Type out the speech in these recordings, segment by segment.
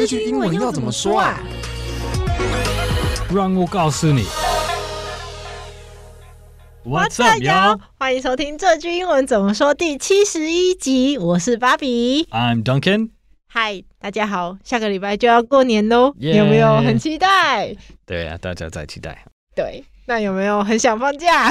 这句英文要怎么说啊？让我告诉你。What's up, y'all？欢迎收听这句英文怎么说第七十一集。我是芭比，I'm Duncan。嗨，大家好，下个礼拜就要过年喽.有没有很期待？对啊，大家在期待。对，那有没有很想放假？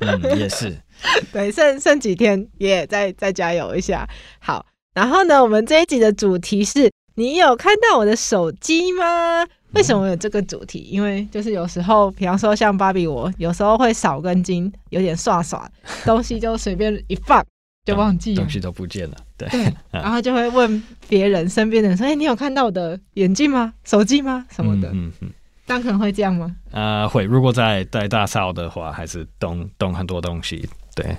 嗯，也是。对，剩剩几天，也、yeah, 再再加油一下。好。然后呢，我们这一集的主题是你有看到我的手机吗？为什么有这个主题？因为就是有时候，比方说像芭比，我有时候会少根筋，有点耍耍，东西就随便一放就忘记了，东 西都不见了。对，对然后就会问别人身边的人说：“哎，你有看到我的眼镜吗？手机吗？什么的？”嗯嗯，嗯。当可能会这样吗？呃，会。如果在在大少的话，还是动动很多东西。对，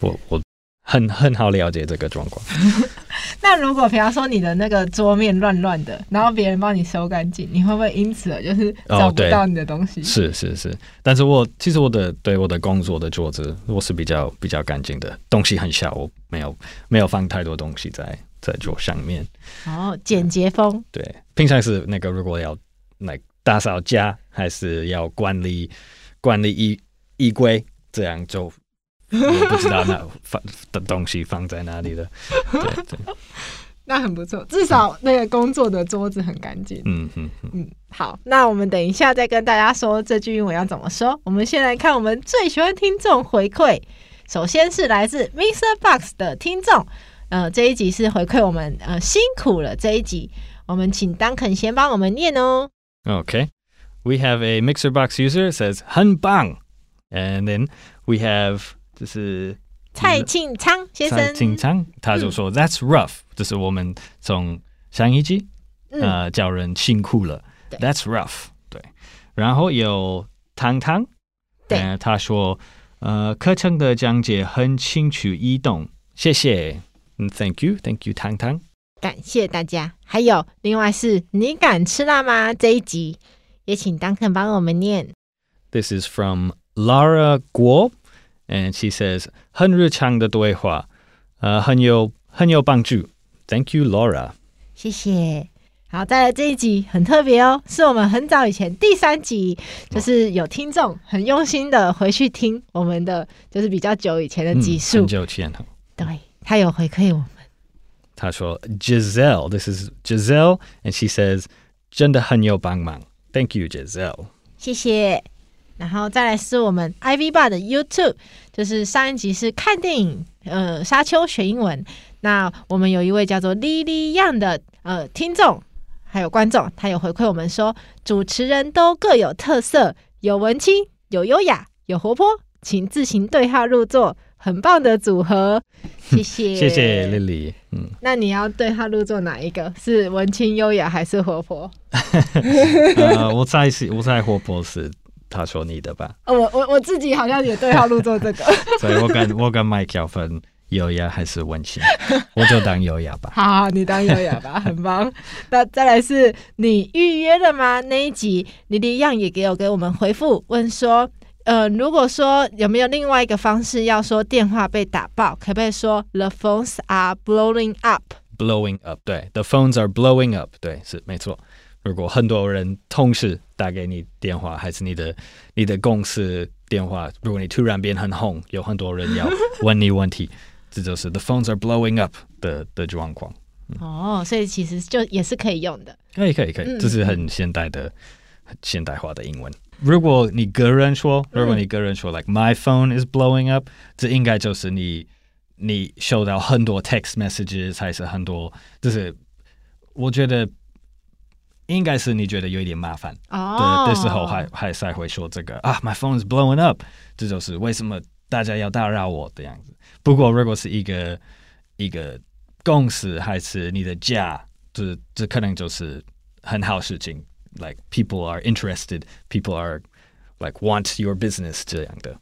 我我。很很好了解这个状况。那如果比方说你的那个桌面乱乱的，然后别人帮你收干净，你会不会因此就是找不到你的东西？哦、是是是，但是我其实我的对我的工作的桌子我是比较比较干净的，东西很小，我没有没有放太多东西在在桌上面。哦，简洁风。对，平常是那个如果要来打扫家，还是要管理管理衣衣柜，这样就。我不知道那放的东西放在哪里了。对对，那很不错，至少那个工作的桌子很干净。嗯嗯嗯。好，那我们等一下再跟大家说这句英文要怎么说。我们先来看我们最喜欢听众回馈。首先是来自 MixerBox 的听众，呃，这一集是回馈我们呃辛苦了这一集，我们请 Duncan 先帮我们念哦。OK，we have a MixerBox user says 很棒，and then we have 就是蔡庆昌先生，蔡庆昌他就说、嗯、That's rough，就是我们从上一集、嗯、呃叫人辛苦了，That's rough，对。然后有汤汤，对、呃，他说呃课程的讲解很清楚易懂，谢谢，嗯，Thank you，Thank you，汤汤，感谢大家。还有另外是你敢吃辣吗？这一集也请 Duncan 帮我们念。This is from Lara Guo。And she says，很日常的对话，呃，很有很有帮助。Thank you, Laura。谢谢。好，再来这一集很特别哦，是我们很早以前第三集，就是有听众很用心的回去听我们的，就是比较久以前的集数。嗯、很久前。对，他有回馈我们。他说，Giselle，this is Giselle，and she says，真的很有帮忙。Thank you, Giselle。谢谢。然后再来是我们 Ivy Bar 的 YouTube，就是上一集是看电影，呃，沙丘学英文。那我们有一位叫做 Lily Young 的呃听众，还有观众，他有回馈我们说，主持人都各有特色，有文青，有优雅，有活泼，请自行对号入座，很棒的组合，谢谢，谢谢 Lily。嗯，那你要对号入座哪一个？是文青、优雅还是活泼？呃，我猜是，我猜活泼是。他说你的吧，我我我自己好像也对号入座这个，所以我跟我跟 Mike 要分优雅还是温馨，我就当优雅吧。好，好，你当优雅吧，很棒。那再来是你预约了吗？那一集你的样也给我给我们回复问说，呃，如果说有没有另外一个方式要说电话被打爆，可不可以说 The phones are blowing up？Blowing up，对，The phones are blowing up，对，是没错。如果很多人同时打给你电话，还是你的你的公司电话，如果你突然变很红，有很多人要问你问题，这就是 the phones are blowing up 的的状况。哦，所以其实就也是可以用的。可以可以可以，这是很现代的、很现代化的英文。如果你个人说，如果你个人说、嗯、like my phone is blowing up，这应该就是你你收到很多 text messages，还是很多，就是我觉得。应该是你觉得有一点麻烦，oh. 对的时候还还才会说这个啊，My phone is blowing up，这就是为什么大家要打扰我的样子。不过如果是一个一个公司还是你的家，这这可能就是很好事情，like people are interested，people are like want your business 这样的。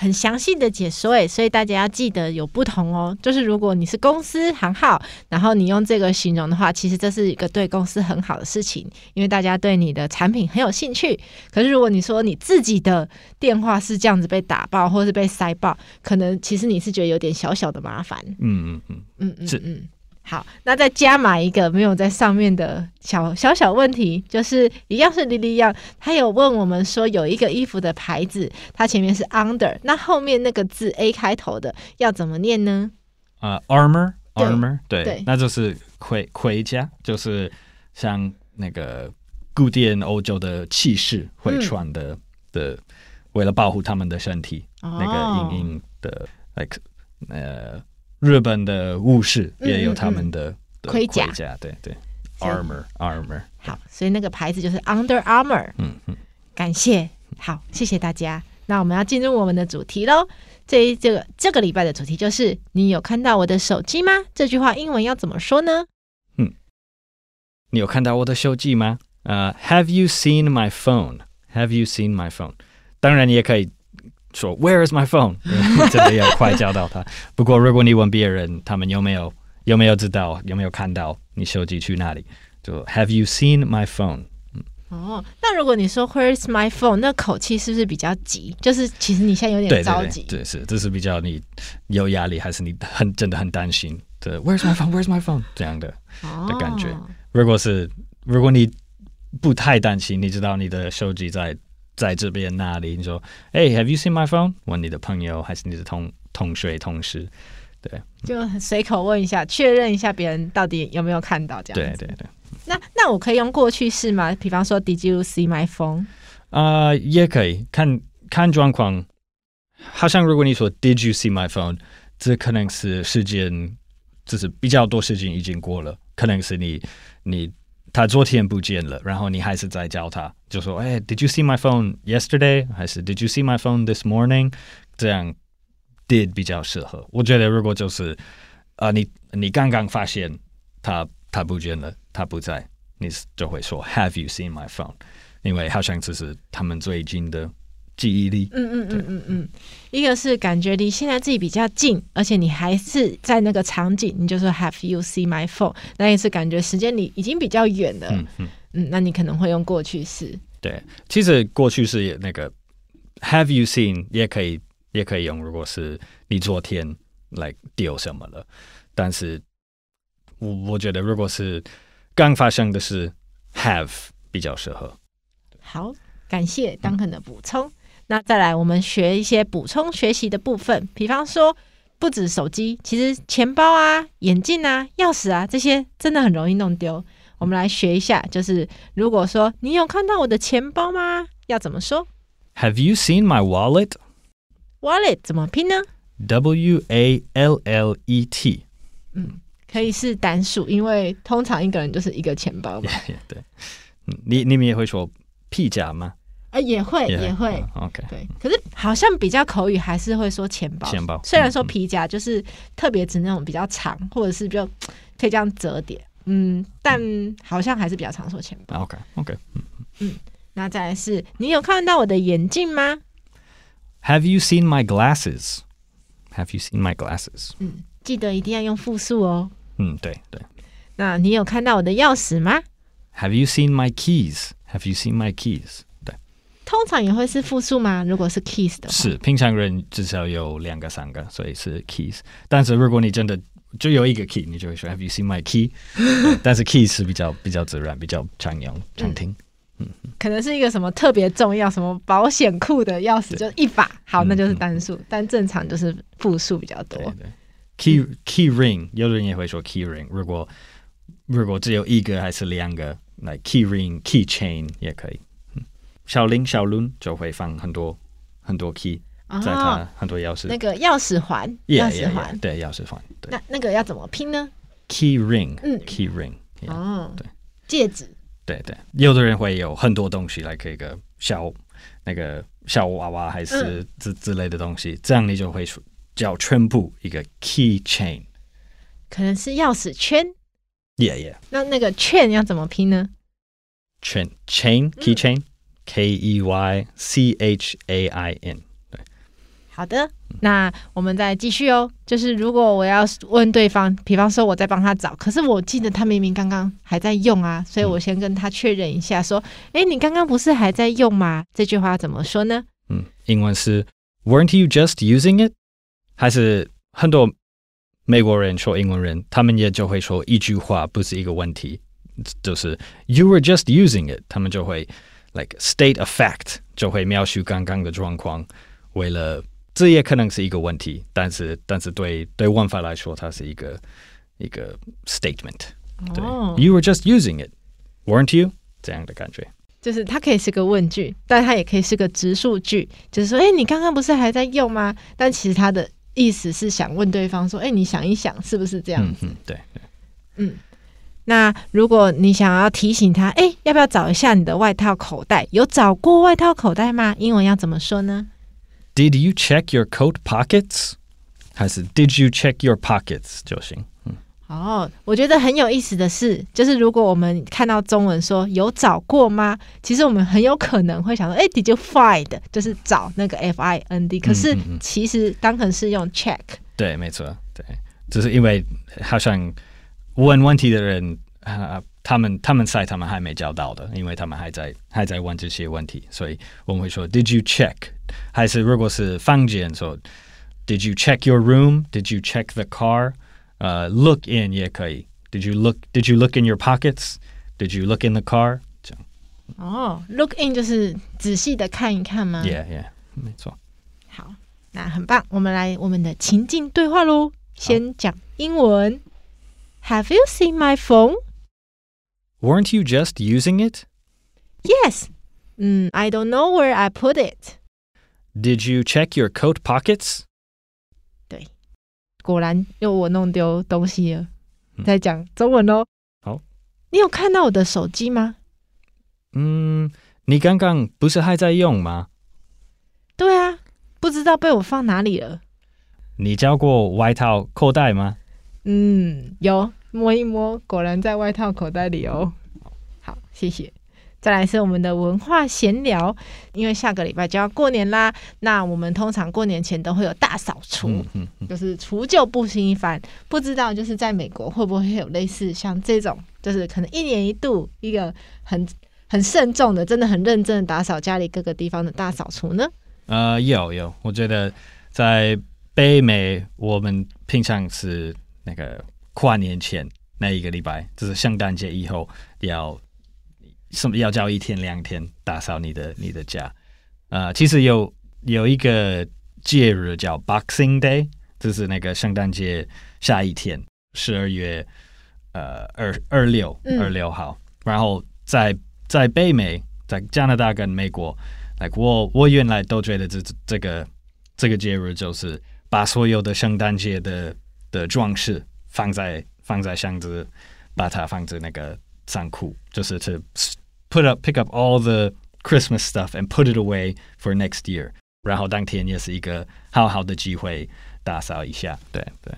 很详细的解说诶，所以大家要记得有不同哦。就是如果你是公司行号，然后你用这个形容的话，其实这是一个对公司很好的事情，因为大家对你的产品很有兴趣。可是如果你说你自己的电话是这样子被打爆，或是被塞爆，可能其实你是觉得有点小小的麻烦。嗯嗯嗯嗯嗯，嗯。好，那再加码一个没有在上面的小小小问题，就是一样是莉莉样，他有问我们说，有一个衣服的牌子，它前面是 under，那后面那个字 A 开头的要怎么念呢？啊、uh,，armor，armor，对，对，对，那就是盔盔甲，就是像那个古典欧洲的骑士会穿的、嗯、的，为了保护他们的身体，哦、那个硬硬的，like 呃。日本的武士也有他们的盔甲，对对，armor armor。好，所以那个牌子就是 Under Armour。嗯嗯，感谢，好，谢谢大家。那我们要进入我们的主题喽。这一这个这个礼拜的主题就是：你有看到我的手机吗？这句话英文要怎么说呢？嗯，你有看到我的手机吗？呃、uh,，Have you seen my phone？Have you seen my phone？当然，你也可以。说 Where is my phone？真的要快叫到他。不过如果你问别人，他们有没有有没有知道有没有看到你手机去哪里？就 Have you seen my phone？哦，那如果你说 Where is my phone？那口气是不是比较急？就是其实你现在有点着急。对，对，对，对，是，这是比较你有压力，还是你很真的很担心？对，Where is my phone？Where is my phone？这样的的感觉。如果是如果你不太担心，你知道你的手机在。在这边那里？你说，哎、hey，Have you seen my phone？问你的朋友还是你的同同学同事？对，就随口问一下，确认一下别人到底有没有看到这样。对对对。那那我可以用过去式吗？比方说，Did you see my phone？啊、uh，也可以，看看状况。好像如果你说 Did you see my phone？这可能是时间，就是比较多时间已经过了，可能是你你。他昨天不见了，然后你还是在叫他，就说：“哎，Did you see my phone yesterday？” 还是 “Did you see my phone this morning？” 这样 “did” 比较适合。我觉得如果就是啊、你你刚刚发现他他不见了，他不在，你就会说 “Have you seen my phone？” 因为好像这是他们最近的。记忆力，嗯嗯嗯嗯嗯，一个是感觉离现在自己比较近，而且你还是在那个场景，你就说 Have you seen my phone？那也是感觉时间里已经比较远了，嗯嗯嗯，那你可能会用过去式。对，其实过去式也那个 Have you seen 也可以也可以用，如果是你昨天来丢什么了，但是我我觉得如果是刚发生的事，Have 比较适合。好，感谢 Duncan 的补充。嗯那再来，我们学一些补充学习的部分，比方说，不止手机，其实钱包啊、眼镜啊、钥匙啊这些，真的很容易弄丢。我们来学一下，就是如果说你有看到我的钱包吗？要怎么说？Have you seen my wallet？Wallet 怎么拼呢？W A L L E T。嗯，可以是单数，因为通常一个人就是一个钱包嘛。Yeah, yeah, 对，你你们也会说 P 夹吗？呃，也会 yeah, 也会、uh,，OK，对，可是好像比较口语，还是会说钱包。钱包虽然说皮夹就是特别指那种比较长，嗯、或者是比较可以这样折叠，嗯，但好像还是比较常说钱包。OK OK，嗯嗯，那再来是，你有看到我的眼镜吗？Have you seen my glasses? Have you seen my glasses? 嗯，记得一定要用复数哦。嗯，对对。那你有看到我的钥匙吗？Have you seen my keys? Have you seen my keys? 通常也会是复数吗？如果是 keys 的话，是平常人至少有两个、三个，所以是 keys。但是如果你真的就有一个 key，你就会说 Have you seen my key？但是 keys 是比较比较自然、比较常用、常听。嗯，可能是一个什么特别重要、什么保险库的钥匙，就一把，好，那就是单数、嗯。但正常就是复数比较多。对对，key key ring，有的人也会说 key ring。如果如果只有一个还是两个，那 key ring、key chain 也可以。小林小伦就会放很多很多 key，在它很多钥匙。那个钥匙环，钥匙环，对钥匙环。那那个要怎么拼呢？Key ring，嗯，key ring。哦，对，戒指。对对，有的人会有很多东西来可以个小那个小娃娃还是之之类的东西，这样你就会叫全部一个 key chain。可能是钥匙圈。Yeah yeah。那那个圈要怎么拼呢？圈 chain key chain。K E Y C H A I N，对，好的，那我们再继续哦。就是如果我要问对方，比方说我在帮他找，可是我记得他明明刚刚还在用啊，所以我先跟他确认一下，说：“哎、嗯，你刚刚不是还在用吗？”这句话怎么说呢？嗯，英文是 “Weren't you just using it？” 还是很多美国人说英文人，他们也就会说一句话不是一个问题，就是 You were just using it，他们就会 like state effect 就会描述刚刚的状况。为了这也可能是一个问题，但是但是对对文法来说，它是一个一个 statement。对，You were just using it，weren't you？这样的感觉，就是它可以是个问句，但它也可以是个直述句，就是说，哎，你刚刚不是还在用吗？但其实它的意思是想问对方说：“哎，你想一想，是不是这样子？”嗯，对，对，嗯。那如果你想要提醒他：“哎，要不要找一下你的外套口袋？有找过外套口袋吗？”英文要怎么说呢？Did you check your coat pockets？还是 Did you check your pockets 就行。哦，我觉得很有意思的是，就是如果我们看到中文说有找过吗？其实我们很有可能会想说，哎，Did you find？就是找那个 F I N D。可是其实当可能是用 check。对，没错，对，就是因为好像问问题的人啊，他们他们猜他们还没找到的，因为他们还在还在问这些问题，所以我们会说 Did you check？还是如果是房间说 Did you check your room？Did you check the car？呃、uh,，look in 也可以。Did you look? Did you look in your pockets? Did you look in the car? 这样。哦、oh,，look in 就是仔细的看一看吗？Yeah, yeah，没错。好，那很棒。我们来我们的情境对话喽。先讲英文。 Have you seen my phone? Weren't you just using it? Yes. 嗯、mm,，I don't know where I put it. Did you check your coat pockets? 果然又我弄丢东西了，在讲中文喽。好，你有看到我的手机吗？嗯，你刚刚不是还在用吗？对啊，不知道被我放哪里了。你交过外套口袋吗？嗯，有， 摸一摸，果然在外套口袋里哦。好，谢谢。再来是我们的文化闲聊，因为下个礼拜就要过年啦。那我们通常过年前都会有大扫除，嗯嗯嗯、就是除旧布新一番。不知道就是在美国会不会有类似像这种，就是可能一年一度一个很很慎重的，真的很认真的打扫家里各个地方的大扫除呢？呃，有有，我觉得在北美，我们平常是那个跨年前那一个礼拜，就是圣诞节以后要。什么要叫一天两天打扫你的你的家？啊、呃，其实有有一个节日叫 Boxing Day，就是那个圣诞节下一天，十二月呃二二六二六号。然后在在北美，在加拿大跟美国，like 我我原来都觉得这这个这个节日就是把所有的圣诞节的的装饰放在放在箱子，把它放在那个。仓库就是 to put up pick up all the Christmas stuff and put it away for next year。然后当天也是一个好好的机会打扫一下。对对，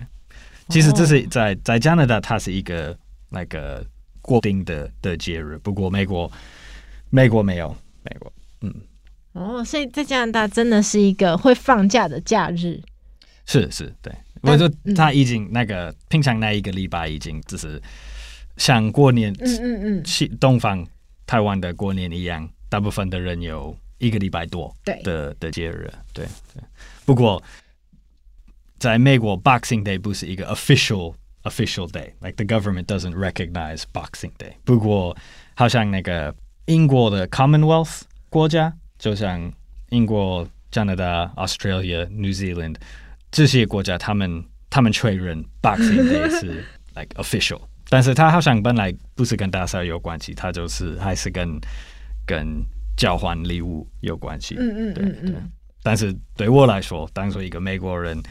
其实这是在在加拿大，它是一个那个固定的的节日。不过美国美国没有美国，嗯。哦，所以在加拿大真的是一个会放假的假日。是是，对。我就他已经那个平常那一个礼拜已经就是。像过年，嗯嗯嗯，东方台湾的过年一样，大部分的人有一个礼拜多的的节日，对对。不过在美国，Boxing Day 不是一个 official official day，like the government doesn't recognize Boxing Day。不过好像那个英国的 Commonwealth 国家，就像英国、加拿大、Australia、New Zealand 这些国家，他们他们确认 Boxing Day 是 like official。但是他好像本来不是跟大扫有关系，他就是还是跟跟交换礼物有关系。嗯嗯对对。但是对我来说，当做一个美国人，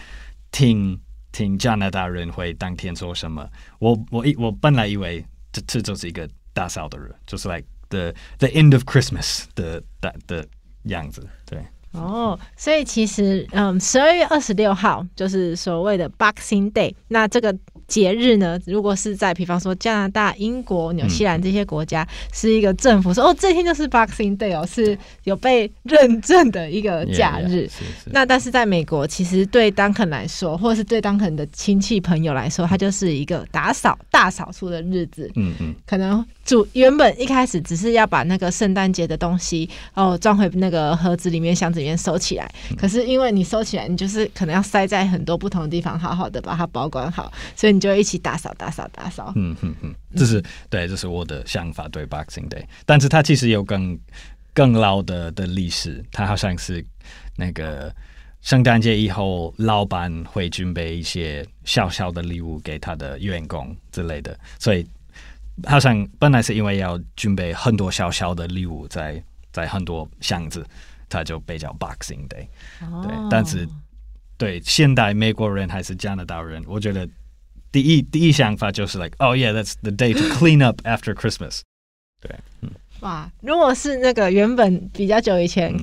听听加拿大人会当天做什么，我我一我本来以为这这就是一个大扫的人，就是 like the the end of Christmas 的的的样子。对。哦，所以其实嗯，十二月二十六号就是所谓的 Boxing Day，那这个。节日呢？如果是在比方说加拿大、英国、纽西兰这些国家，嗯、是一个政府说哦，这天就是 Boxing Day 哦，是有被认证的一个假日。Yeah, yeah, 那但是在美国，其实对 Duncan 来说，或者是对 Duncan 的亲戚朋友来说，它就是一个打扫大扫除的日子。嗯嗯，可能主原本一开始只是要把那个圣诞节的东西哦装回那个盒子里面、箱子子里面收起来。可是因为你收起来，你就是可能要塞在很多不同的地方，好好的把它保管好，所以你就一起打扫、打扫、打扫。嗯嗯嗯，这是对，这是我的想法对 Boxing Day，但是它其实有更更老的的历史，它好像是那个圣诞节以后，老板会准备一些小小的礼物给他的员工之类的，所以。好像本来是因为要准备很多小小的礼物在，在在很多箱子，它就被叫 Boxing Day。Oh. 对，但是对现代美国人还是加拿大人，我觉得第一第一想法就是 like，oh yeah，that's the day to clean up after Christmas。对，嗯。哇，如果是那个原本比较久以前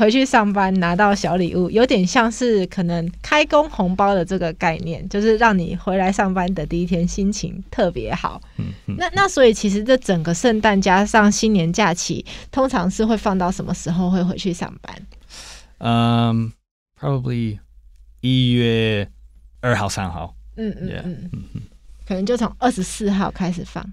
回去上班拿到小礼物，有点像是可能开工红包的这个概念，就是让你回来上班的第一天心情特别好。嗯嗯。那那所以其实这整个圣诞加上新年假期，通常是会放到什么时候会回去上班？嗯，um，probably 一月二号、三号。嗯嗯嗯嗯，可能就从二十四号开始放。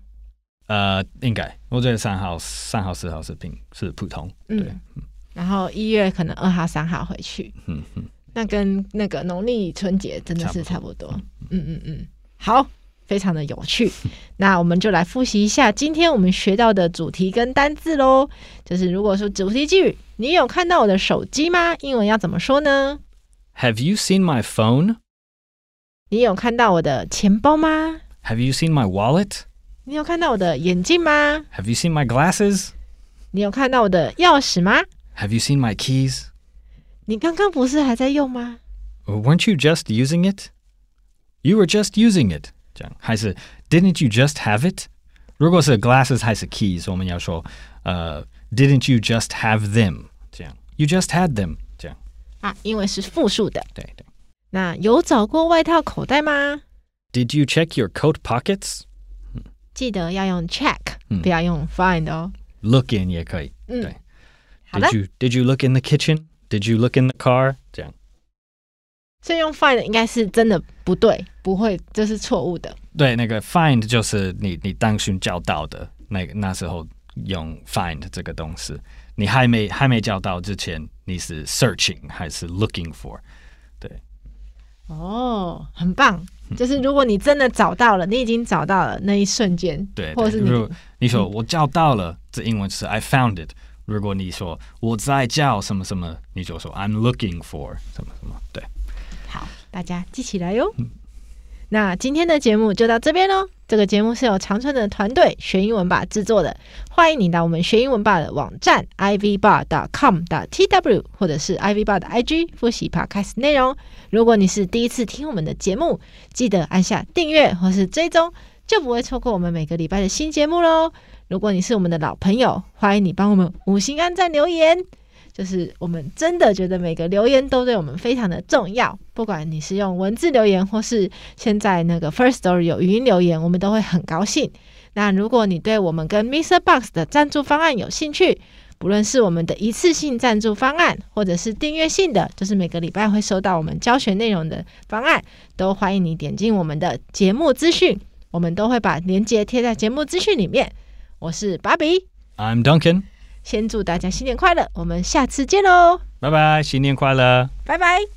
呃，应该，我觉得三号、三号、四号是平是普通，对。嗯，然后一月可能二号、三号回去，嗯嗯，那跟那个农历春节真的是差不多，嗯嗯嗯。好，非常的有趣，那我们就来复习一下今天我们学到的主题跟单字喽。就是如果说主题句，你有看到我的手机吗？英文要怎么说呢？Have you seen my phone？你有看到我的钱包吗？Have you seen my wallet？你有看到我的眼镜吗？Have you seen my glasses？你有看到我的钥匙吗 ？Have you seen my keys？你刚刚不是还在用吗？Weren't you just using it? You were just using it。这样还是 Didn't you just have it？如果是 glasses 还是 keys，我们要说呃、uh,，Didn't you just have them？这样，You just had them。这样啊，因为是复数的。对对。那有找过外套口袋吗？Did you check your coat pockets？记得要用 check，、嗯、不要用 find 哦。Look in 也可以。嗯，对。 好的。Did you Did you look in the kitchen? Did you look in the car? 这样。所以用 find 应该是真的不对，不会，这是错误的。对，那个 find 就是你你当寻找到的那个那时候用 find 这个东西，你还没还没找到之前，你是 searching 还是 looking for？对。哦，很棒。就是如果你真的找到了，你已经找到了那一瞬间，对，或者是你如果你说我找到了，嗯、这英文是 I found it。如果你说我在叫什么什么，你就说 I'm looking for 什么什么。对，好，大家记起来哟。那今天的节目就到这边喽。这个节目是由长春的团队学英文吧制作的。欢迎你到我们学英文吧的网站 ivbar.com.tw 或者是 ivbar 的 IG 复习 Podcast 内容。如果你是第一次听我们的节目，记得按下订阅或是追踪，就不会错过我们每个礼拜的新节目喽。如果你是我们的老朋友，欢迎你帮我们五星按赞留言。就是我们真的觉得每个留言都对我们非常的重要，不管你是用文字留言，或是现在那个 First Story 有语音留言，我们都会很高兴。那如果你对我们跟 Mr. Box 的赞助方案有兴趣，不论是我们的一次性赞助方案，或者是订阅性的，就是每个礼拜会收到我们教学内容的方案，都欢迎你点进我们的节目资讯，我们都会把链接贴在节目资讯里面。我是芭比，I'm Duncan。先祝大家新年快乐，我们下次见喽！拜拜，新年快乐！拜拜。